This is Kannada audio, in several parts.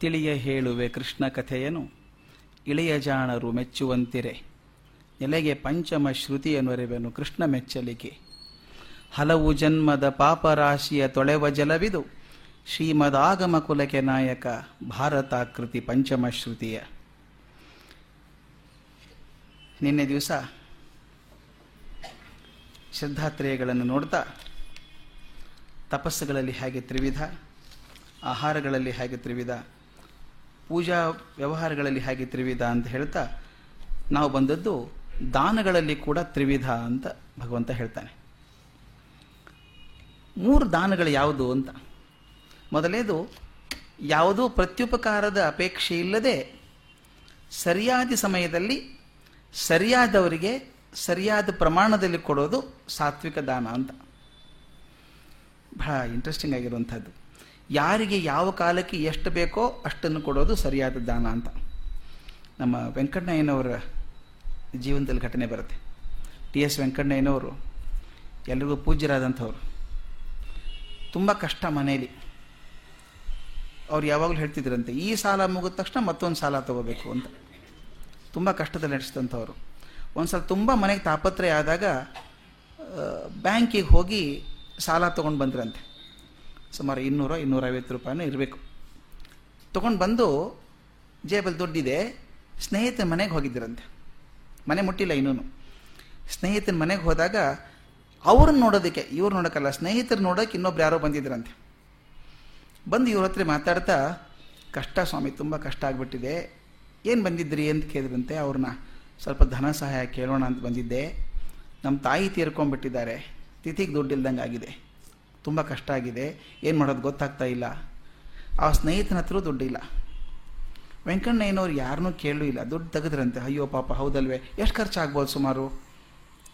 ತಿಳಿಯ ಹೇಳುವೆ ಕೃಷ್ಣ ಕಥೆಯನು, ಇಳೆಯ ಜಾಣರು ಮೆಚ್ಚುವಂತಿರೆ. ನೆಲೆಗೆ ಪಂಚಮ ಶ್ರುತಿಯನ್ವರೆವೆನು ಕೃಷ್ಣ ಮೆಚ್ಚಲಿಕೆ. ಹಲವು ಜನ್ಮದ ಪಾಪರಾಶಿಯ ತೊಳೆವ ಜಲವಿದು, ಶ್ರೀಮದಾಗಮ ಕುಲಕೆ ನಾಯಕ ಭಾರತಾಕೃತಿ ಪಂಚಮ ಶ್ರುತಿಯ. ನಿನ್ನೆ ದಿವಸ ಶ್ರದ್ಧಾತ್ರೇಯಗಳನ್ನು ನೋಡ್ತಾ, ತಪಸ್ಸುಗಳಲ್ಲಿ ಹೇಗೆ ತ್ರಿವಿಧ, ಆಹಾರಗಳಲ್ಲಿ ಹೇಗೆ ತ್ರಿವಿಧ ಪೂಜಾ ವ್ಯವಹಾರಗಳಲ್ಲಿ ಹೇಗೆ ತ್ರಿವಿಧ ಅಂತ ಹೇಳ್ತಾ, ನಾವು ಬಂದದ್ದು ದಾನಗಳಲ್ಲಿ ಕೂಡ ತ್ರಿವಿಧ ಅಂತ ಭಗವಂತ ಹೇಳ್ತಾನೆ. ಮೂರು ದಾನಗಳು ಯಾವುದು ಅಂತ? ಮೊದಲೇದು, ಯಾವುದೂ ಪ್ರತ್ಯುಪಕಾರದ ಅಪೇಕ್ಷೆ ಇಲ್ಲದೆ ಸರಿಯಾದ ಸಮಯದಲ್ಲಿ ಸರಿಯಾದವರಿಗೆ ಸರಿಯಾದ ಪ್ರಮಾಣದಲ್ಲಿ ಕೊಡೋದು ಸಾತ್ವಿಕ ದಾನ ಅಂತ. ಬಹಳ ಇಂಟ್ರೆಸ್ಟಿಂಗ್ ಆಗಿರುವಂಥದ್ದು. ಯಾರಿಗೆ ಯಾವ ಕಾಲಕ್ಕೆ ಎಷ್ಟು ಬೇಕೋ ಅಷ್ಟನ್ನು ಕೊಡೋದು ಸರಿಯಾದ ದಾನ ಅಂತ. ನಮ್ಮ ವೆಂಕಣ್ಣಯ್ಯನವರ ಜೀವನದಲ್ಲಿ ಘಟನೆ ಬರುತ್ತೆ. ಟಿ ಎಸ್ ವೆಂಕಣ್ಣಯ್ಯನವರು ಎಲ್ರಿಗೂ ಪೂಜ್ಯರಾದಂಥವ್ರು. ತುಂಬ ಕಷ್ಟ ಮನೆಯಲ್ಲಿ. ಅವ್ರು ಯಾವಾಗಲೂ ಹೇಳ್ತಿದ್ರಂತೆ, ಈ ಸಾಲ ಮುಗಿದ ತಕ್ಷಣ ಮತ್ತೊಂದು ಸಾಲ ತಗೋಬೇಕು ಅಂತ. ತುಂಬ ಕಷ್ಟದಲ್ಲಿ ನಡೆಸಿದಂಥವ್ರು. ಒಂದು ಸಲ ತುಂಬ ಮನೆಗೆ ತಾಪತ್ರಯ ಆದಾಗ ಬ್ಯಾಂಕಿಗೆ ಹೋಗಿ ಸಾಲ ತೊಗೊಂಡು ಬಂದ್ರಂತೆ. ಸುಮಾರು ಇನ್ನೂರ, ಇನ್ನೂರೈವತ್ತು ರೂಪಾಯಿನೂ ಇರಬೇಕು. ತೊಗೊಂಡು ಬಂದು ಜೇಬಲ್ಲಿ ದುಡ್ಡಿದೆ ಸ್ನೇಹಿತನ ಮನೆಗೆ ಹೋಗಿದ್ದಿರಂತೆ ಮನೆ ಮುಟ್ಟಿಲ್ಲ ಇನ್ನೂ ಸ್ನೇಹಿತನ ಮನೆಗೆ ಹೋದಾಗ ಅವ್ರನ್ನ ನೋಡೋದಕ್ಕೆ, ಇವ್ರು ನೋಡೋಕ್ಕಲ್ಲ ಸ್ನೇಹಿತರು ನೋಡೋಕೆ ಇನ್ನೊಬ್ರು ಯಾರೋ ಬಂದಿದ್ದರಂತೆ ಬಂದು ಇವ್ರ ಹತ್ರ ಮಾತಾಡ್ತಾ, ಕಷ್ಟ ಸ್ವಾಮಿ, ತುಂಬ ಕಷ್ಟ ಆಗಿಬಿಟ್ಟಿದೆ. ಏನು ಬಂದಿದ್ರಿ? ಅಂತ ಕೇಳಿದ್ರಂತೆ. ಅವ್ರನ್ನ ಸ್ವಲ್ಪ ಧನ ಸಹಾಯ ಕೇಳೋಣ ಅಂತ ಬಂದಿದ್ದೆ. ನಮ್ಮ ತಾಯಿ ತೀರ್ಕೊಂಡ್ಬಿಟ್ಟಿದ್ದಾರೆ. ತಿಥಿಗೆ ದುಡ್ಡಿಲ್ದಂಗೆ ಆಗಿದೆ ತುಂಬ ಕಷ್ಟ ಆಗಿದೆ. ಏನು ಮಾಡೋದು ಗೊತ್ತಾಗ್ತಾ ಇಲ್ಲ. ಆ ಸ್ನೇಹಿತನ ಹತ್ರ ದುಡ್ಡಿಲ್ಲ. ವೆಂಕಣ್ಣಯ್ಯನವ್ರು ಯಾರನ್ನೂ ಕೇಳೂ ಇಲ್ಲ. ದುಡ್ಡು ತೆಗೆದ್ರಂತೆ. ಅಯ್ಯೋ ಪಾಪ, ಹೌದಲ್ವೇ? ಎಷ್ಟು ಖರ್ಚಾಗ್ಬೋದು ಸುಮಾರು?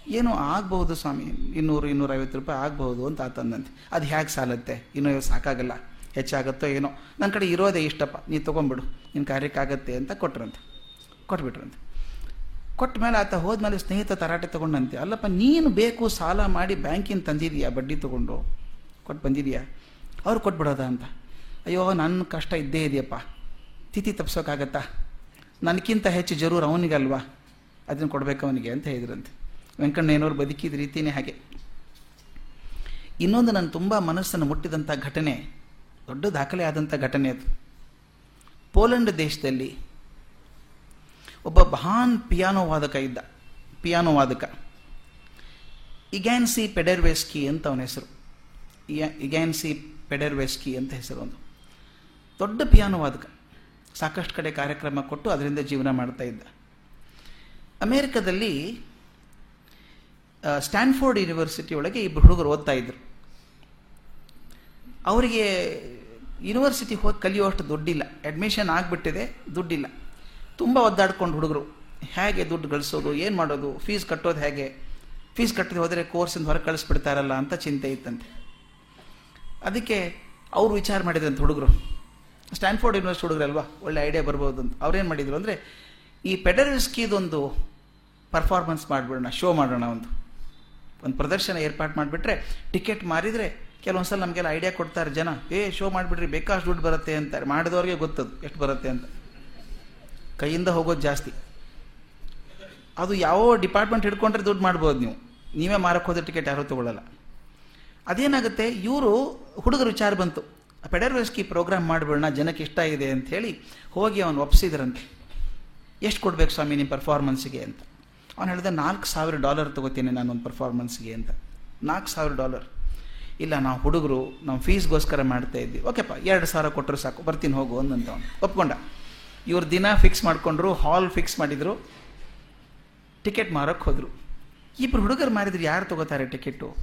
ಏನೋ ಆಗ್ಬಹುದು ಸ್ವಾಮಿ. ಇನ್ನೂರು, ಇನ್ನೂರೈವತ್ತು ರೂಪಾಯಿ ಆಗ್ಬಹುದು ಅಂತ ಆತಂದಂತೆ ಅದು ಹೇಗೆ ಸಾಲತ್ತೆ? ಇನ್ನೂ ಸಾಕಾಗಲ್ಲ. ಹೆಚ್ಚಾಗತ್ತೋ ಏನೋ? ನನ್ನ ಕಡೆ ಇರೋದೇ ಇಷ್ಟಪ್ಪ. ನೀನು ತೊಗೊಂಬಿಡು ನಿನ್ನ ಕಾರ್ಯಕ್ಕಾಗತ್ತೆ ಅಂತ ಕೊಟ್ರಂತೆ. ಕೊಟ್ಬಿಟ್ರಂತೆ. ಕೊಟ್ಟ ಮೇಲೆ ಆತ ಹೋದ್ಮೇಲೆ ಸ್ನೇಹಿತ ತರಾಟೆ ತೊಗೊಂಡಂತೆ. ಅಲ್ಲಪ್ಪ, ನೀನು ಬೇಕು ಸಾಲ ಮಾಡಿ ಬ್ಯಾಂಕಿನ ತಂದಿದೀಯಾ ಬಡ್ಡಿ ತೊಗೊಂಡು? ಕೊಟ್ಟು ಬಂದಿದೆಯಾ? ಅವ್ರು ಕೊಟ್ಬಿಡೋದ ಅಂತ. ಅಯ್ಯೋ ನನ್ನ ಕಷ್ಟ ಇದ್ದೇ ಇದೆಯಪ್ಪ. ತಿಥಿ ತಪ್ಸೋಕ್ಕಾಗತ್ತಾ ನನಗಿಂತ ಹೆಚ್ಚು ಜರೂರು ಅವನಿಗಲ್ವಾ? ಅದನ್ನು ಕೊಡಬೇಕು ಅವನಿಗೆ ಅಂತ ಹೇಳಿದ್ರಂತೆ. ವೆಂಕಣ್ಣಯ್ಯನವ್ರು ಬದುಕಿದ ರೀತಿಯೇ ಹಾಗೆ. ಇನ್ನೊಂದು ನಾನು ತುಂಬ ಮನಸ್ಸನ್ನು ಮುಟ್ಟಿದಂಥ ಘಟನೆ, ದೊಡ್ಡ ದಾಖಲೆ ಆದಂಥ ಘಟನೆ ಅದು. ಪೋಲೆಂಡ್ ದೇಶದಲ್ಲಿ ಒಬ್ಬ ಮಹಾನ್ ಪಿಯಾನೋ ವಾದಕ ಇದ್ದ. ಪಿಯಾನೋ ವಾದಕ. ಇಗ್ಯಾನ್ಸಿ ಪೆಡೆರ್ವೆಸ್ಕಿ ಅಂತ ಅವನ ಹೆಸರು. ಇಗ್ಯಾನ್ಸಿ ಪೆಡೆರ್ವೆಸ್ಕಿ ಅಂತ ಹೆಸರು ಒಂದು ದೊಡ್ಡ ಪಿಯಾನೋ ವಾದಕ. ಸಾಕಷ್ಟು ಕಡೆ ಕಾರ್ಯಕ್ರಮ ಕೊಟ್ಟು ಅದರಿಂದ ಜೀವನ ಮಾಡ್ತಾ ಇದ್ದ. ಅಮೇರಿಕದಲ್ಲಿ ಸ್ಟ್ಯಾನ್ಫೋರ್ಡ್ ಯೂನಿವರ್ಸಿಟಿ ಒಳಗೆ ಇಬ್ಬರು ಹುಡುಗರು ಓದ್ತಾ ಇದ್ರು. ಅವರಿಗೆ ಯೂನಿವರ್ಸಿಟಿ ಹೋಗಿ ಕಲಿಯುವಷ್ಟು ದುಡ್ಡಿಲ್ಲ. ಅಡ್ಮಿಷನ್ ಆಗಿಬಿಟ್ಟಿದೆ, ದುಡ್ಡಿಲ್ಲ. ತುಂಬ ಒದ್ದಾಡ್ಕೊಂಡು ಹುಡುಗರು. ಹೇಗೆ ದುಡ್ಡು ಗಳಿಸೋದು, ಏನು ಮಾಡೋದು, ಫೀಸ್ ಕಟ್ಟೋದು ಹೇಗೆ? ಫೀಸ್ ಕಟ್ಟದೆ ಹೋದರೆ ಕೋರ್ಸಿಂದ ಹೊರಗೆ ಕಳಿಸ್ಬಿಡ್ತಾರಲ್ಲ ಅಂತ ಚಿಂತೆ ಇತ್ತಂತೆ. ಅದಕ್ಕೆ ಅವರು ವಿಚಾರ ಮಾಡಿದ್ರಂತ ಹುಡುಗರು. ಸ್ಟ್ಯಾನ್ಫೋರ್ಡ್ ಯೂನಿವರ್ಸಿಟಿ ಹುಡುಗರಲ್ವಾ ಒಳ್ಳೆ ಐಡಿಯಾ ಬರ್ಬೋದು ಅಂತ. ಅವ್ರೇನು ಮಾಡಿದ್ರು ಅಂದರೆ, ಈ ಪೆಡರಿಸ್ಕಿದೊಂದು ಪರ್ಫಾರ್ಮೆನ್ಸ್ ಮಾಡಿಬಿಡೋಣ ಶೋ ಮಾಡೋಣ ಒಂದು. ಒಂದು ಪ್ರದರ್ಶನ ಏರ್ಪಾಡು ಮಾಡಿಬಿಟ್ರೆ ಟಿಕೆಟ್ ಮಾರಿದರೆ ಕೆಲವೊಂದ್ಸಲ ನಮಗೆಲ್ಲ ಐಡಿಯಾ ಕೊಡ್ತಾರೆ ಜನ. ಏ ಶೋ ಮಾಡಿಬಿಡ್ರಿ ಬೇಕಾಷ್ಟು ದುಡ್ಡು ಬರುತ್ತೆ ಅಂತಾರೆ ಮಾಡಿದವ್ರಿಗೆ ಗೊತ್ತದು, ಎಷ್ಟು ಬರುತ್ತೆ ಅಂತ. ಕೈಯಿಂದ ಹೋಗೋದು ಜಾಸ್ತಿ. ಅದು ಯಾವ ಡಿಪಾರ್ಟ್ಮೆಂಟ್ ಹಿಡ್ಕೊಂಡ್ರೆ ದುಡ್ಡು ಮಾಡ್ಬೋದು ನೀವು. ನೀವೇ ಮಾರಕ್ಕೆ ಹೋದ್ರೆ ಟಿಕೆಟ್ ಯಾರೂ ತೊಗೊಳ್ಳಲ್ಲ ಅದೇನಾಗುತ್ತೆ? ಇವರು ಹುಡುಗರು ವಿಚಾರ ಬಂತು. ಪೆಡರ್ವೆಸ್ಕಿ ಪ್ರೋಗ್ರಾಮ್ ಮಾಡಿಬಿಡೋಣ, ಜನಕ್ಕೆ ಇಷ್ಟ ಇದೆ ಅಂತ ಹೇಳಿ ಹೋಗಿ ಅವನು ಒಪ್ಪಿಸಿದ್ರಂತೆ ಎಷ್ಟು ಕೊಡಬೇಕು ಸ್ವಾಮಿ ನಿಮ್ಮ ಪರ್ಫಾರ್ಮೆನ್ಸ್ಗೆ ಅಂತ. ಅವನು ಹೇಳಿದ, ನಾಲ್ಕು ಸಾವಿರ ಡಾಲರ್ ತೊಗೋತೀನಿ ನಾನು ಒಂದು ಪರ್ಫಾರ್ಮೆನ್ಸ್ಗೆ ಅಂತ. ನಾಲ್ಕು ಸಾವಿರ ಡಾಲರ್ ಇಲ್ಲ, ನಾವು ಹುಡುಗರು, ನಾವು ಫೀಸ್ಗೋಸ್ಕರ ಮಾಡ್ತಾ ಇದ್ವಿ. ಓಕೆಪ್ಪ ಎರಡು ಸಾವಿರ ಕೊಟ್ಟರು ಸಾಕು, ಬರ್ತೀನಿ ಹೋಗು ಅಂದಂತ ಅವನು. ಒಪ್ಕೊಂಡ. ಇವ್ರ ದಿನ ಫಿಕ್ಸ್ ಮಾಡಿಕೊಂಡ್ರು ಹಾಲ್ ಫಿಕ್ಸ್ ಮಾಡಿದರು. ಟಿಕೆಟ್ ಮಾರೋಕ್ಕೆ ಹೋದರು. ಇಬ್ಬರು ಹುಡುಗರು ಮಾರಿದ್ರು ಯಾರು ತಗೋತಾರೆ ಟಿಕೆಟು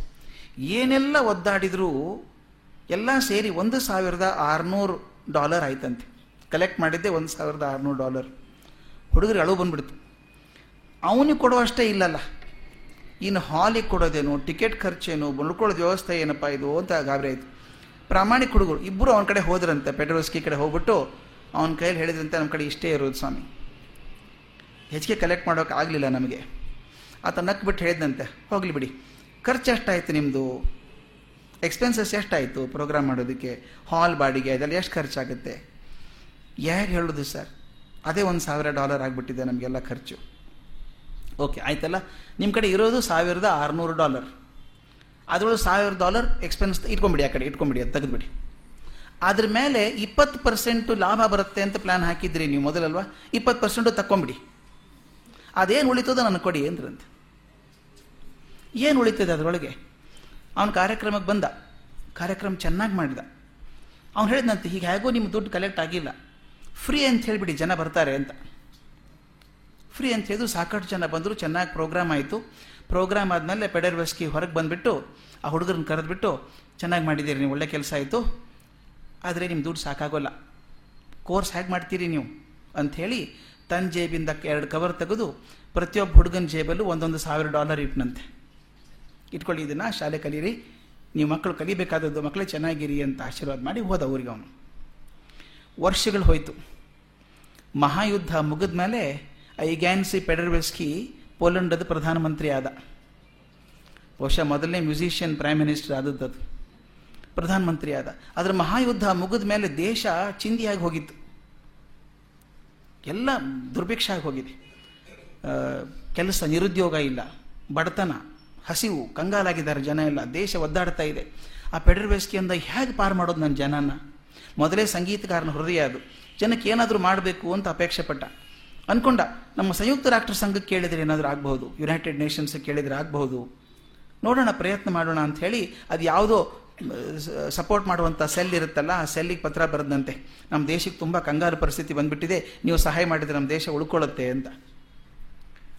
ಏನೆಲ್ಲ ಒದ್ದಾಡಿದ್ರು ಎಲ್ಲ ಸೇರಿ ಒಂದು ಸಾವಿರದ ಆರುನೂರು ಡಾಲರ್ ಆಯ್ತಂತೆ. ಕಲೆಕ್ಟ್ ಮಾಡಿದ್ದೆ ಒಂದು ಸಾವಿರದ ಆರುನೂರು ಡಾಲರ್. ಹುಡುಗರು ಅಳು ಬಂದ್ಬಿಡ್ತು. ಅವನಿಗೆ ಕೊಡುವಷ್ಟೇ ಇಲ್ಲಲ್ಲ. ಇನ್ನು ಹಾಲಿಗೆ ಕೊಡೋದೇನು, ಟಿಕೆಟ್ ಖರ್ಚೇನು ಉಳ್ಕೊಳ್ಳೋದು ವ್ಯವಸ್ಥೆ ಏನಪ್ಪ ಇದು ಅಂತ ಗಾಬರಿ ಆಯಿತು. ಪ್ರಾಮಾಣಿಕ ಹುಡುಗರು ಇಬ್ಬರು ಅವನ ಕಡೆ ಹೋದ್ರಂತೆ, ಪೆಟ್ರೋಲ್ಸ್ಕಿ ಕಡೆ ಹೋಗ್ಬಿಟ್ಟು ಅವನ ಕೈಯಲ್ಲಿ ಹೇಳಿದ್ರಂತೆ, ನಮ್ಮ ಕಡೆ ಇಷ್ಟೇ ಇರೋದು ಸ್ವಾಮಿ. ಹೆಚ್ಚಿಗೆ ಕಲೆಕ್ಟ್ ಮಾಡೋಕೆ ಆಗಲಿಲ್ಲ ನಮಗೆ. ಆತ ನಕ್ಬಿಟ್ಟು ಹೇಳಿದಂತೆ ಹೋಗಲಿ ಬಿಡಿ. ಖರ್ಚು ಎಷ್ಟಾಯಿತು ನಿಮ್ಮದು ಎಕ್ಸ್ಪೆನ್ಸಸ್ ಎಷ್ಟಾಯಿತು ಪ್ರೋಗ್ರಾಮ್ ಮಾಡೋದಕ್ಕೆ? ಹಾಲ್ ಬಾಡಿಗೆ ಅದೆಲ್ಲ ಎಷ್ಟು ಖರ್ಚಾಗುತ್ತೆ? ಯಾರು ಹೇಳೋದು ಸರ್? ಅದೇ ಒಂದು ಸಾವಿರ ಡಾಲರ್ ಆಗಿಬಿಟ್ಟಿದೆ ನಮಗೆಲ್ಲ ಖರ್ಚು. ಓಕೆ ಆಯ್ತಲ್ಲ? ನಿಮ್ಮ ಕಡೆ ಇರೋದು ಸಾವಿರದ ಆರುನೂರು ಡಾಲರ್ ಅದರೊಳಗೆ ಸಾವಿರ ಡಾಲರ್ ಎಕ್ಸ್ಪೆನ್ಸ್ ಇಟ್ಕೊಂಬಿಡಿ ಆ ಕಡೆ, ಇಟ್ಕೊಂಬಿಡಿ, ಅದು ತೆಗೆದುಬಿಡಿ. ಅದ್ರ ಮೇಲೆ ಇಪ್ಪತ್ತು ಪರ್ಸೆಂಟು ಲಾಭ ಬರುತ್ತೆ ಅಂತ ಪ್ಲಾನ್ ಹಾಕಿದ್ರಿ ನೀವು ಮೊದಲಲ್ವಾ? ಇಪ್ಪತ್ತು ಪರ್ಸೆಂಟು ತಕ್ಕೊಂಬಿಡಿ. ಅದೇನು ಉಳಿತದೋ ನನಗೆ ಕೊಡಿ ಅಂದ್ರಂತೆ ಏನು ಉಳಿತದೆ ಅದರೊಳಗೆ? ಅವನ ಕಾರ್ಯಕ್ರಮಕ್ಕೆ ಬಂದ. ಕಾರ್ಯಕ್ರಮ ಚೆನ್ನಾಗಿ ಮಾಡಿದ. ಅವ್ನು ಹೇಳಿದಂತೆ ಹೀಗೆ ಹೇಗೋ ನಿಮ್ಮ ದುಡ್ಡು ಕಲೆಕ್ಟ್ ಆಗಿಲ್ಲ. ಫ್ರೀ ಅಂತ ಹೇಳಿಬಿಡಿ, ಜನ ಬರ್ತಾರೆ ಅಂತ. ಫ್ರೀ ಅಂತ ಹೇಳಿದ್ರು, ಸಾಕಷ್ಟು ಜನ ಬಂದರು, ಚೆನ್ನಾಗಿ ಪ್ರೋಗ್ರಾಮ್ ಆಯಿತು. ಪ್ರೋಗ್ರಾಮ್ ಆದಮೇಲೆ ಪೆಡರ್ ವೆಸ್ಕಿ ಹೊರಗೆ ಬಂದುಬಿಟ್ಟು, ಆ ಹುಡುಗರನ್ನ ಕರೆದ್ಬಿಟ್ಟು, ಚೆನ್ನಾಗಿ ಮಾಡಿದ್ದೀರಿ, ನೀವು ಒಳ್ಳೆ ಕೆಲಸ ಆಯಿತು. ಆದರೆ ನಿಮ್ಮ ದುಡ್ಡು ಸಾಕಾಗೋಲ್ಲ. ಕೋರ್ಸ್ ಹೇಗೆ ಮಾಡ್ತೀರಿ ನೀವು? ಅಂಥೇಳಿ ತನ್ನ ಜೇಬಿಂದ ಎರಡು ಕವರ್ ತೆಗೆದು, ಪ್ರತಿಯೊಬ್ಬ ಹುಡುಗನ ಜೇಬಲ್ಲೂ ಒಂದೊಂದು ಸಾವಿರ ಡಾಲರ್ ಇಟ್ನಂತೆ. ಇಟ್ಕೊಳ್ಳಿ, ಇದನ್ನು ಶಾಲೆ ಕಲೀರಿ. ನೀವು ಮಕ್ಕಳು ಕಲಿಬೇಕಾದದ್ದು ಮಕ್ಕಳೇ ಚೆನ್ನಾಗಿರಿ ಅಂತ ಆಶೀರ್ವಾದ ಮಾಡಿ ಹೋದ ಊರಿಗೆ ಅವನು. ವರ್ಷಗಳು ಹೋಯಿತು. ಮಹಾಯುದ್ಧ ಮುಗಿದ ಮೇಲೆ ಐಗ್ಯಾನ್ಸಿ ಪೆಡರ್ವೆಸ್ಕಿ ಪೋಲೆಂಡದ ಪ್ರಧಾನಮಂತ್ರಿ ಆದ. ಬಹುಶಃ ಮೊದಲನೇ ಮ್ಯೂಸಿಷಿಯನ್ ಪ್ರೈಮ್ ಮಿನಿಸ್ಟರ್ ಆದದ್ದು ಪ್ರಧಾನಮಂತ್ರಿ ಆದ. ಅದರ ಮಹಾಯುದ್ಧ ಮುಗಿದ ಮೇಲೆ ದೇಶ ಚಿಂದಿಯಾಗಿ ಹೋಗಿತ್ತು. ಎಲ್ಲ ದುರ್ಭಿಕ್ಷ ಆಗಿ ಹೋಗಿದೆ. ಕೆಲಸ ನಿರುದ್ಯೋಗ ಇಲ್ಲ. ಬಡತನ. ಹಸಿವು, ಕಂಗಾಲಾಗಿದ್ದಾರೆ ಜನ ಎಲ್ಲ. ದೇಶ ಒದ್ದಾಡ್ತಾ ಇದೆ. ಆ ಪೆಡರ್ವೆಸ್ಕಿಯಿಂದ ಹೇಗೆ ಪಾರು ಮಾಡೋದು ನನ್ನ ಜನನ? ಮೊದಲೇ ಸಂಗೀತಗಾರನ ಹೃದಯ ಅದು. ಜನಕ್ಕೆ ಏನಾದರೂ ಮಾಡಬೇಕು ಅಂತ ಅಪೇಕ್ಷೆ ಪಟ್ಟ. ಅನ್ಕೊಂಡ, ನಮ್ಮ ಸಂಯುಕ್ತ ರಾಷ್ಟ್ರ ಸಂಘಕ್ಕೆ ಕೇಳಿದರೆ ಏನಾದರೂ ಆಗಬಹುದು? ಯುನೈಟೆಡ್ ನೇಷನ್ಸ್ ಕೇಳಿದರೆ ಆಗಬಹುದು? ನೋಡೋಣ, ಪ್ರಯತ್ನ ಮಾಡೋಣ ಅಂತ ಹೇಳಿ ಅದು ಯಾವುದೋ ಸಪೋರ್ಟ್ ಮಾಡುವಂಥ ಸೆಲ್ ಇರುತ್ತಲ್ಲ, ಆ ಸೆಲ್ಲಿಗೆ ಪತ್ರ ಬರೆದಂತೆ. ನಮ್ಮ ದೇಶಕ್ಕೆ ತುಂಬ ಕಂಗಾರು ಪರಿಸ್ಥಿತಿ ಬಂದ್ಬಿಟ್ಟಿದೆ. ನೀವು ಸಹಾಯ ಮಾಡಿದರೆ ನಮ್ಮ ದೇಶ ಉಳ್ಕೊಳ್ಳುತ್ತೆ ಅಂತ.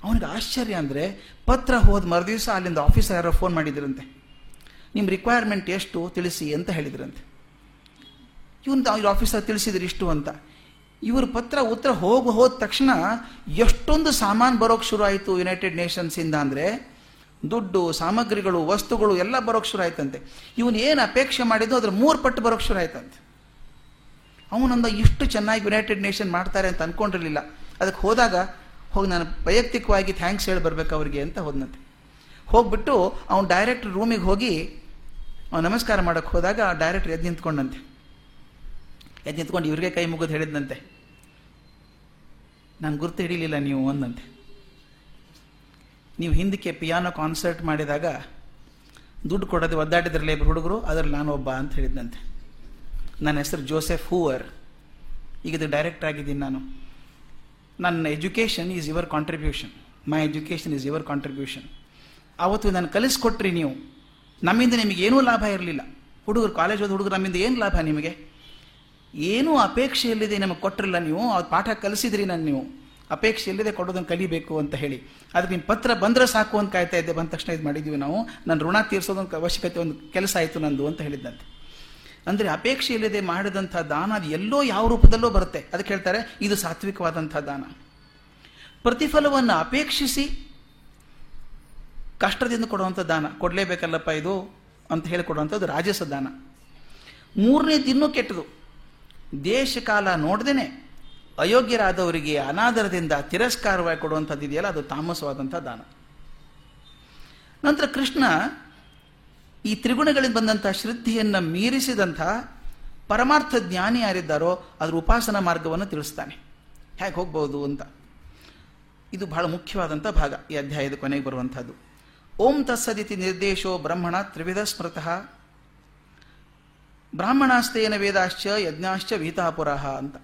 ಅವನಿಗೆ ಆಶ್ಚರ್ಯ ಅಂದರೆ ಪತ್ರ ಹೋದ ಮರುದಿವಸ ಅಲ್ಲಿಂದ ಆಫೀಸರ್ ಯಾರೋ ಫೋನ್ ಮಾಡಿದ್ರಂತೆ. ನಿಮ್ಮ ರಿಕ್ವೈರ್ಮೆಂಟ್ ಎಷ್ಟು ತಿಳಿಸಿ ಅಂತ ಹೇಳಿದ್ರಂತೆ. ಇವನು ಅವ್ರ ಆಫೀಸರ್ ತಿಳಿಸಿದ್ರು ಇಷ್ಟು ಅಂತ. ಇವ್ರ ಪತ್ರ ಉತ್ತರ ಹೋಗಿ ಹೋದ ತಕ್ಷಣ ಎಷ್ಟೊಂದು ಸಾಮಾನು ಬರೋಕ್ಕೆ ಶುರು ಆಯಿತು ಯುನೈಟೆಡ್ ನೇಷನ್ಸಿಂದ ಅಂದರೆ, ದುಡ್ಡು, ಸಾಮಗ್ರಿಗಳು, ವಸ್ತುಗಳು ಎಲ್ಲ ಬರೋಕ್ಕೆ ಶುರು ಆಯ್ತಂತೆ. ಇವನು ಏನು ಅಪೇಕ್ಷೆ ಮಾಡಿದ್ದು ಅದ್ರ ಮೂರು ಪಟ್ಟು ಬರೋಕ್ಕೆ ಶುರು ಆಯ್ತಂತೆ. ಅವನಂದ ಇಷ್ಟು ಚೆನ್ನಾಗಿ ಯುನೈಟೆಡ್ ನೇಷನ್ ಮಾಡ್ತಾರೆ ಅಂತ ಅನ್ಕೊಂಡಿರಲಿಲ್ಲ. ಅದಕ್ಕೆ ಹೋದಾಗ ಹೋಗಿ ನಾನು ವೈಯಕ್ತಿಕವಾಗಿ ಥ್ಯಾಂಕ್ಸ್ ಹೇಳಿ ಬರ್ಬೇಕು ಅವ್ರಿಗೆ ಅಂತ ಹೋದ್ನಂತೆ. ಹೋಗ್ಬಿಟ್ಟು ಅವ್ನು ಡೈರೆಕ್ಟ್ ರೂಮಿಗೆ ಹೋಗಿ ಅವ್ನು ನಮಸ್ಕಾರ ಮಾಡೋಕ್ಕೆ ಹೋದಾಗ ಡೈರೆಕ್ಟ್ ಎದ್ದು ನಿಂತ್ಕೊಂಡಂತೆ. ಎದ್ದು ನಿಂತ್ಕೊಂಡು ಇವ್ರಿಗೆ ಕೈ ಮುಗಿದು ಹೇಳಿದ್ನಂತೆ. ನಾನು ಗುರ್ತು ಹಿಡಿಲಿಲ್ಲ ನೀವು ಅಂದಂತೆ ನೀವು ಹಿಂದಕ್ಕೆ ಪಿಯಾನೋ ಕಾನ್ಸರ್ಟ್ ಮಾಡಿದಾಗ ದುಡ್ಡು ಕೊಡೋದು ಒದ್ದಾಡಿದ್ರಲ್ಲ ಇಬ್ಬರು ಹುಡುಗರು, ಅದರಲ್ಲಿ ನಾನು ಒಬ್ಬ ಅಂತ ಹೇಳಿದ್ನಂತೆ. ನನ್ನ ಹೆಸರು ಜೋಸೆಫ್ ಹೂವರ್. ಈಗ ಇದು ಡೈರೆಕ್ಟ್ ಆಗಿದ್ದೀನಿ ನಾನು. ನನ್ನ education is your contribution my education is your contribution ಆವತ್ತು ನಾನು ಕಲಿಸ್ಕೊಟ್ರಿ ನೀವು. ನಮ್ಮಿಂದ ನಿಮಗೆ ಏನೂ ಲಾಭ ಇರಲಿಲ್ಲ. ಹುಡುಗರು ಕಾಲೇಜ್ ಹೋದ ಹುಡುಗರು ನಮ್ಮಿಂದ ಏನು ಲಾಭ ನಿಮಗೆ? ಏನೂ ಅಪೇಕ್ಷೆ ಇಲ್ಲದೆ ನಮಗೆ ಕೊಟ್ಟಿರಲ್ಲ ನೀವು. ಅವ್ರ ಪಾಠ ಕಲಿಸಿದ್ರಿ ನಾನು ನೀವು. ಅಪೇಕ್ಷೆ ಇಲ್ಲದೆ ಕೊಡೋದನ್ನು ಕಲಿಬೇಕು ಅಂತ ಹೇಳಿ. ಅದಕ್ಕೆ ನಿಮ್ಮ ಪತ್ರ ಬಂದರೆ ಸಾಕು ಅಂತ ಕಾಯ್ತಾ ಇದ್ದೆ. ಬಂದ ತಕ್ಷಣ ಇದು ಮಾಡಿದ್ದೀವಿ ನಾವು. ನನ್ನ ಋಣ ತೀರಿಸೋದೊಂದು ಅವಶ್ಯಕತೆ, ಒಂದು ಕೆಲಸ ಆಯಿತು ನಂದು ಅಂತ ಹೇಳಿದ್ದಂತೆ ಅಂದರೆ ಅಪೇಕ್ಷೆ ಇಲ್ಲದೆ ಮಾಡಿದಂಥ ದಾನ ಅದು ಎಲ್ಲೋ ಯಾವ ರೂಪದಲ್ಲೋ ಬರುತ್ತೆ. ಅದಕ್ಕೆ ಹೇಳ್ತಾರೆ, ಇದು ಸಾತ್ವಿಕವಾದಂಥ ದಾನ. ಪ್ರತಿಫಲವನ್ನು ಅಪೇಕ್ಷಿಸಿ ಕಷ್ಟದಿಂದ ಕೊಡುವಂಥ ದಾನ. ಕೊಡಲೇಬೇಕಲ್ಲಪ್ಪ ಇದು ಅಂತ ಹೇಳಿಕೊಡುವಂಥದ್ದು ರಾಜಸ ದಾನ. ಮೂರನೇದು ಇನ್ನೂ ಕೆಟ್ಟದು. ದೇಶ ಕಾಲ ನೋಡ್ದೇನೆ ಅಯೋಗ್ಯರಾದವರಿಗೆ ಅನಾದರದಿಂದ ತಿರಸ್ಕಾರವಾಗಿ ಕೊಡುವಂಥದ್ದು ಇದೆಯಲ್ಲ ಅದು ತಾಮಸವಾದಂಥ ದಾನ. ನಂತರ ಕೃಷ್ಣ ಈ ತ್ರಿಗುಣಗಳಿಂದ ಬಂದಂಥ ಶ್ರದ್ಧೆಯನ್ನು ಮೀರಿಸಿದಂಥ ಪರಮಾರ್ಥ ಜ್ಞಾನಿ ಯಾರಿದ್ದಾರೋ ಅದರ ಉಪಾಸನಾ ಮಾರ್ಗವನ್ನು ತಿಳಿಸ್ತಾನೆ. ಹೇಗೆ ಹೋಗ್ಬೋದು ಅಂತ. ಇದು ಬಹಳ ಮುಖ್ಯವಾದಂಥ ಭಾಗ ಈ ಅಧ್ಯಾಯದ ಕೊನೆಗೆ ಬರುವಂಥದ್ದು ಓಂ ತತ್ಸದಿತಿ ನಿರ್ದೇಶೋ ಬ್ರಹ್ಮಣ ತ್ರಿವಿಧ ಸ್ಮೃತಃ. ಬ್ರಾಹ್ಮಣಾಸ್ತೇನ ವೇದಾಶ್ಚ ಯಜ್ಞಾಶ್ಚ ವೀತಾಪುರಃ ಅಂತ.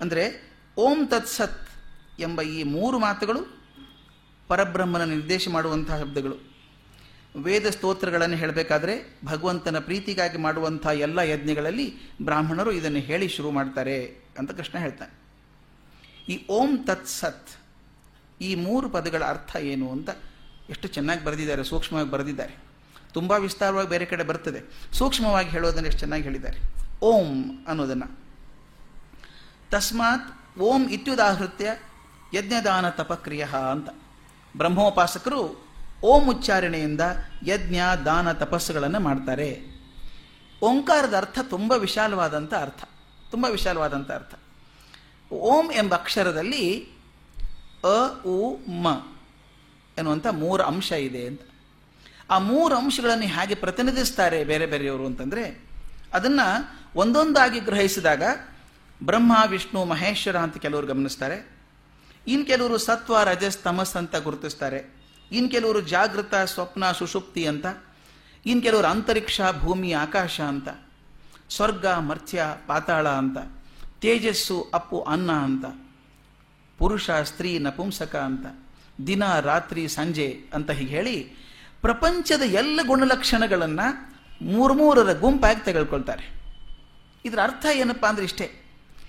ಅಂದರೆ ಓಂ ತತ್ಸತ್ ಎಂಬ ಈ ಮೂರು ಮಾತುಗಳು ಪರಬ್ರಹ್ಮನ ನಿರ್ದೇಶ ಮಾಡುವಂತಹ ಶಬ್ದಗಳು. ವೇದ ಸ್ತೋತ್ರಗಳನ್ನು ಹೇಳಬೇಕಾದ್ರೆ ಭಗವಂತನ ಪ್ರೀತಿಗಾಗಿ ಮಾಡುವಂಥ ಎಲ್ಲ ಯಜ್ಞಗಳಲ್ಲಿ ಬ್ರಾಹ್ಮಣರು ಇದನ್ನು ಹೇಳಿ ಶುರು ಮಾಡ್ತಾರೆ ಅಂತ ಕೃಷ್ಣ ಹೇಳ್ತಾನೆ. ಈ ಓಂ ತತ್ ಸತ್, ಈ ಮೂರು ಪದಗಳ ಅರ್ಥ ಏನು ಅಂತ ಎಷ್ಟು ಚೆನ್ನಾಗಿ ಬರೆದಿದ್ದಾರೆ, ಸೂಕ್ಷ್ಮವಾಗಿ ಬರೆದಿದ್ದಾರೆ. ತುಂಬ ವಿಸ್ತಾರವಾಗಿ ಬೇರೆ ಕಡೆ ಬರ್ತದೆ. ಸೂಕ್ಷ್ಮವಾಗಿ ಹೇಳೋದನ್ನು ಎಷ್ಟು ಚೆನ್ನಾಗಿ ಹೇಳಿದ್ದಾರೆ. ಓಂ ಅನ್ನೋದನ್ನು. ತಸ್ಮಾತ್ ಓಂ ಇತ್ಯುದಾಹೃತ್ಯ ಯಜ್ಞದಾನ ತಪಕ್ರಿಯ ಅಂತ. ಬ್ರಹ್ಮೋಪಾಸಕರು ಓಂ ಉಚ್ಚಾರಣೆಯಿಂದ ಯಜ್ಞ, ದಾನ, ತಪಸ್ಸುಗಳನ್ನು ಮಾಡ್ತಾರೆ. ಓಂಕಾರದ ಅರ್ಥ ತುಂಬ ವಿಶಾಲವಾದಂಥ ಅರ್ಥ. ತುಂಬ ವಿಶಾಲವಾದಂಥ ಅರ್ಥ. ಓಂ ಎಂಬ ಅಕ್ಷರದಲ್ಲಿ ಅ, ಉ, ಮ ಎನ್ನುವಂಥ ಮೂರು ಅಂಶ ಇದೆ ಅಂತ. ಆ ಮೂರು ಅಂಶಗಳನ್ನು ಹೇಗೆ ಪ್ರತಿನಿಧಿಸ್ತಾರೆ ಬೇರೆ ಬೇರೆಯವರು ಅಂತಂದರೆ, ಅದನ್ನು ಒಂದೊಂದಾಗಿ ಗ್ರಹಿಸಿದಾಗ ಬ್ರಹ್ಮ, ವಿಷ್ಣು, ಮಹೇಶ್ವರ ಅಂತ ಕೆಲವರು ಗಮನಿಸ್ತಾರೆ. ಇನ್ನು ಕೆಲವರು ಸತ್ವ, ರಜಸ್, ತಮಸ್ ಅಂತ ಗುರುತಿಸ್ತಾರೆ. ಇನ್ನು ಕೆಲವರು ಜಾಗೃತ, ಸ್ವಪ್ನ, ಸುಷುಪ್ತಿ ಅಂತ ಇನ್ನು ಕೆಲವರು ಅಂತರಿಕ್ಷ, ಭೂಮಿ, ಆಕಾಶ ಅಂತ, ಸ್ವರ್ಗ, ಮರ್ತ್ಯ, ಪಾತಾಳ ಅಂತ, ತೇಜಸ್ಸು, ಅಪ್ಪು, ಅನ್ನ ಅಂತ, ಪುರುಷ, ಸ್ತ್ರೀ, ನಪುಂಸಕ ಅಂತ, ದಿನ, ರಾತ್ರಿ, ಸಂಜೆ ಅಂತ ಹೀಗೆ ಹೇಳಿ ಪ್ರಪಂಚದ ಎಲ್ಲ ಗುಣಲಕ್ಷಣಗಳನ್ನು ಮೂರರ ಗುಂಪಾಗಿ ತೆಗೆದುಕೊಳ್ತಾರೆ. ಇದರ ಅರ್ಥ ಏನಪ್ಪಾ ಅಂದ್ರೆ ಇಷ್ಟೇ.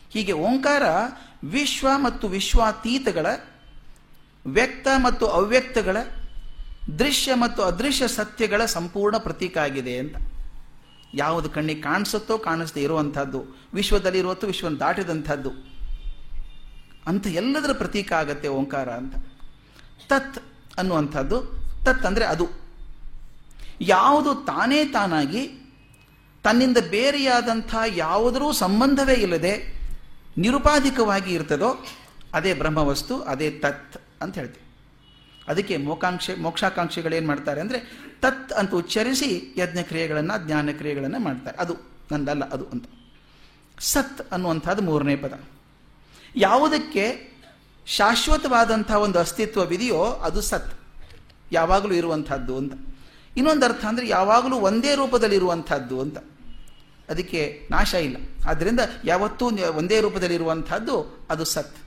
ಹೀಗೆ ಓಂಕಾರ ವಿಶ್ವ ಮತ್ತು ವಿಶ್ವಾತೀತಗಳ ವ್ಯಕ್ತ ಮತ್ತು ಅವ್ಯಕ್ತಗಳ ದೃಶ್ಯ ಮತ್ತು ಅದೃಶ್ಯ ಸತ್ಯಗಳ ಸಂಪೂರ್ಣ ಪ್ರತೀಕ ಆಗಿದೆ ಅಂತ. ಯಾವುದು ಕಣ್ಣಿಗೆ ಕಾಣಿಸುತ್ತೋ ಕಾಣಿಸದೇ ಇರುವಂಥದ್ದು, ವಿಶ್ವದಲ್ಲಿ ಇರುವತ್ತು ವಿಶ್ವನ ದಾಟಿದಂಥದ್ದು, ಅಂತ ಎಲ್ಲದರ ಪ್ರತೀಕ ಆಗತ್ತೆ ಓಂಕಾರ ಅಂತ. ತತ್ ಅನ್ನುವಂಥದ್ದು, ತತ್ ಅಂದರೆ ಅದು. ಯಾವುದು ತಾನೇ ತಾನಾಗಿ, ತನ್ನಿಂದ ಬೇರೆಯಾದಂಥ ಯಾವುದರೂ ಸಂಬಂಧವೇ ಇಲ್ಲದೆ ನಿರುಪಾಧಿಕವಾಗಿ ಇರ್ತದೋ, ಅದೇ ಬ್ರಹ್ಮವಸ್ತು, ಅದೇ ತತ್. ಅಂತ ಹೇಳ್ತೀವಿ. ಅದಕ್ಕೆ ಮೋಕಾಂಕ್ಷೆ, ಮೋಕ್ಷಾಕಾಂಕ್ಷೆಗಳೇನು ಮಾಡ್ತಾರೆ ಅಂದರೆ ತತ್ ಅಂತ ಉಚ್ಚರಿಸಿ ಯಜ್ಞ ಕ್ರಿಯೆಗಳನ್ನು, ಜ್ಞಾನ ಕ್ರಿಯೆಗಳನ್ನು ಮಾಡ್ತಾರೆ. ಅದು ನಂದಲ್ಲ, ಅದು ಅಂತ. ಸತ್ ಅನ್ನುವಂಥದ್ದು ಮೂರನೇ ಪದ. ಯಾವುದಕ್ಕೆ ಶಾಶ್ವತವಾದಂಥ ಒಂದು ಅಸ್ತಿತ್ವವಿದೆಯೋ ಅದು ಸತ್. ಯಾವಾಗಲೂ ಇರುವಂಥದ್ದು ಅಂತ. ಇನ್ನೊಂದು ಅರ್ಥ ಅಂದರೆ ಯಾವಾಗಲೂ ಒಂದೇ ರೂಪದಲ್ಲಿರುವಂಥದ್ದು ಅಂತ. ಅದಕ್ಕೆ ನಾಶ ಇಲ್ಲ. ಆದ್ದರಿಂದ ಯಾವತ್ತೂ ಒಂದೇ ರೂಪದಲ್ಲಿರುವಂಥದ್ದು ಅದು ಸತ್.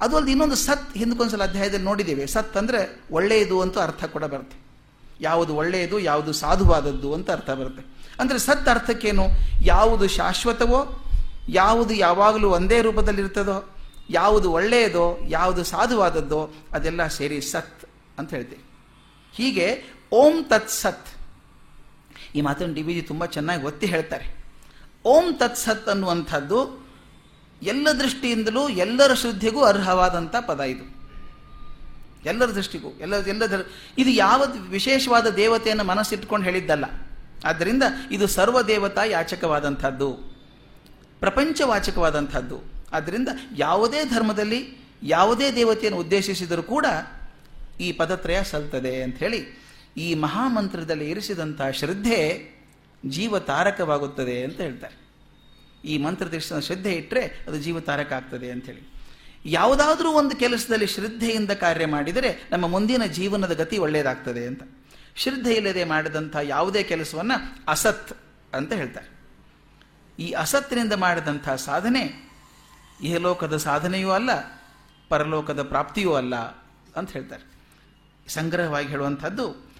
ಅದು ಅಲ್ಲದೆ ಇನ್ನೊಂದು ಸತ್ ಹಿಂದಕ್ಕೊಂದ್ಸಲ ಅಧ್ಯಾಯದಲ್ಲಿ ನೋಡಿದ್ದೇವೆ. ಸತ್ ಅಂದರೆ ಒಳ್ಳೆಯದು ಅಂತ ಅರ್ಥ ಕೂಡ ಬರುತ್ತೆ. ಯಾವುದು ಒಳ್ಳೆಯದು, ಯಾವುದು ಸಾಧುವಾದದ್ದು ಅಂತ ಅರ್ಥ ಬರುತ್ತೆ. ಅಂದರೆ ಸತ್ ಅರ್ಥಕ್ಕೇನು? ಯಾವುದು ಶಾಶ್ವತವೋ, ಯಾವುದು ಯಾವಾಗಲೂ ಒಂದೇ ರೂಪದಲ್ಲಿರ್ತದೋ, ಯಾವುದು ಒಳ್ಳೆಯದೋ, ಯಾವುದು ಸಾಧುವಾದದ್ದೋ, ಅದೆಲ್ಲ ಸೇರಿ ಸತ್ ಅಂತ ಹೇಳ್ತೀವಿ. ಹೀಗೆ ಓಂ ತತ್ ಸತ್. ಈ ಮಾತನ್ನು ಡಿ ವಿ ಜಿ ತುಂಬ ಚೆನ್ನಾಗಿ ಒತ್ತಿ ಹೇಳ್ತಾರೆ. ಓಂ ತತ್ ಸತ್ ಅನ್ನುವಂಥದ್ದು ಎಲ್ಲ ದೃಷ್ಟಿಯಿಂದಲೂ ಎಲ್ಲರ ಶುದ್ಧಿಗೂ ಅರ್ಹವಾದಂಥ ಪದ ಇದು. ಎಲ್ಲರ ದೃಷ್ಟಿಗೂ, ಎಲ್ಲ ಎಲ್ಲ ಇದು ಯಾವ ವಿಶೇಷವಾದ ದೇವತೆಯನ್ನು ಮನಸ್ಸಿಟ್ಕೊಂಡು ಹೇಳಿದ್ದಲ್ಲ. ಆದ್ದರಿಂದ ಇದು ಸರ್ವ ದೇವತಾ ಯಾಚಕವಾದಂಥದ್ದು, ಪ್ರಪಂಚವಾಚಕವಾದಂಥದ್ದು. ಆದ್ದರಿಂದ ಯಾವುದೇ ಧರ್ಮದಲ್ಲಿ ಯಾವುದೇ ದೇವತೆಯನ್ನು ಉದ್ದೇಶಿಸಿದರೂ ಕೂಡ ಈ ಪದತ್ರಯ ಸಲ್ತದೆ ಅಂಥೇಳಿ ಈ ಮಹಾಮಂತ್ರದಲ್ಲಿ ಇರಿಸಿದಂಥ ಶ್ರದ್ಧೆ ಜೀವ ತಾರಕವಾಗುತ್ತದೆ ಅಂತ ಹೇಳ್ತಾರೆ. ಈ ಮಂತ್ರ ದೇಶದ ಶ್ರದ್ಧೆ ಇಟ್ಟರೆ ಅದು ಜೀವ ತಾರಕ ಆಗ್ತದೆ ಅಂಥೇಳಿ. ಯಾವುದಾದ್ರೂ ಒಂದು ಕೆಲಸದಲ್ಲಿ ಶ್ರದ್ಧೆಯಿಂದ ಕಾರ್ಯ ಮಾಡಿದರೆ ನಮ್ಮ ಮುಂದಿನ ಜೀವನದ ಗತಿ ಒಳ್ಳೆಯದಾಗ್ತದೆ ಅಂತ. ಶ್ರದ್ಧೆ ಇಲ್ಲದೆ ಮಾಡಿದಂಥ ಯಾವುದೇ ಕೆಲಸವನ್ನು ಅಸತ್ ಅಂತ ಹೇಳ್ತಾರೆ. ಈ ಅಸತ್ತಿನಿಂದ ಮಾಡಿದಂಥ ಸಾಧನೆ ಇಹಲೋಕದ ಸಾಧನೆಯೂ ಅಲ್ಲ, ಪರಲೋಕದ ಪ್ರಾಪ್ತಿಯೂ ಅಲ್ಲ ಅಂತ ಹೇಳ್ತಾರೆ. ಸಂಗ್ರಹವಾಗಿ ಹೇಳುವಂಥದ್ದು,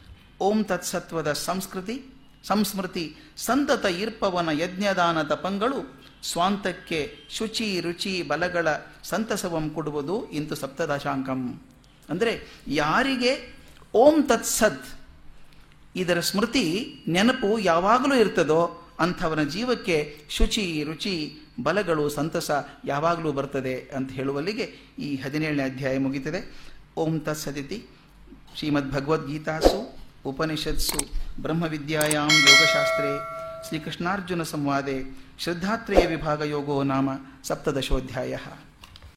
ಓಂ ತತ್ಸತ್ವದ ಸಂಸ್ಕೃತಿ ಸಂಸ್ಮೃತಿ ಸಂತತ ಇರ್ಪವನ ಯಜ್ಞದಾನ ತಪಂಗಳು ಸ್ವಾಂತಕ್ಕೆ ಶುಚಿ ರುಚಿ ಬಲಗಳ ಸಂತಸವಂ ಕೊಡುವುದು ಇಂತು ಸಪ್ತದಶಾಂಕಂ. ಅಂದರೆ ಯಾರಿಗೆ ಓಂ ತತ್ಸದ್ ಇದರ ಸ್ಮೃತಿ ನೆನಪು ಯಾವಾಗಲೂ ಇರ್ತದೋ ಅಂಥವನ ಜೀವಕ್ಕೆ ಶುಚಿ ರುಚಿ ಬಲಗಳು ಸಂತಸ ಯಾವಾಗಲೂ ಬರ್ತದೆ ಅಂತ ಹೇಳುವಲ್ಲಿಗೆ ಈ ಹದಿನೇಳನೇ ಅಧ್ಯಾಯ ಮುಗಿತದೆ. ಓಂ ತತ್ಸದಿತಿ ಶ್ರೀಮದ್ ಭಗವದ್ಗೀತಾಸು ಉಪನಿಷತ್ಸು ಬ್ರಹ್ಮವಿದ್ಯಾಯಾಂ ಯೋಗಶಾಸ್ತ್ರೇ ಶ್ರೀಕೃಷ್ಣಾರ್ಜುನ ಸಂವಾದೆ ಶ್ರದ್ಧಾತ್ರೇಯ ವಿಭಾಗ ಯೋಗೋ ನಾಮ ಸಪ್ತದಶೋಧ್ಯಾಯ.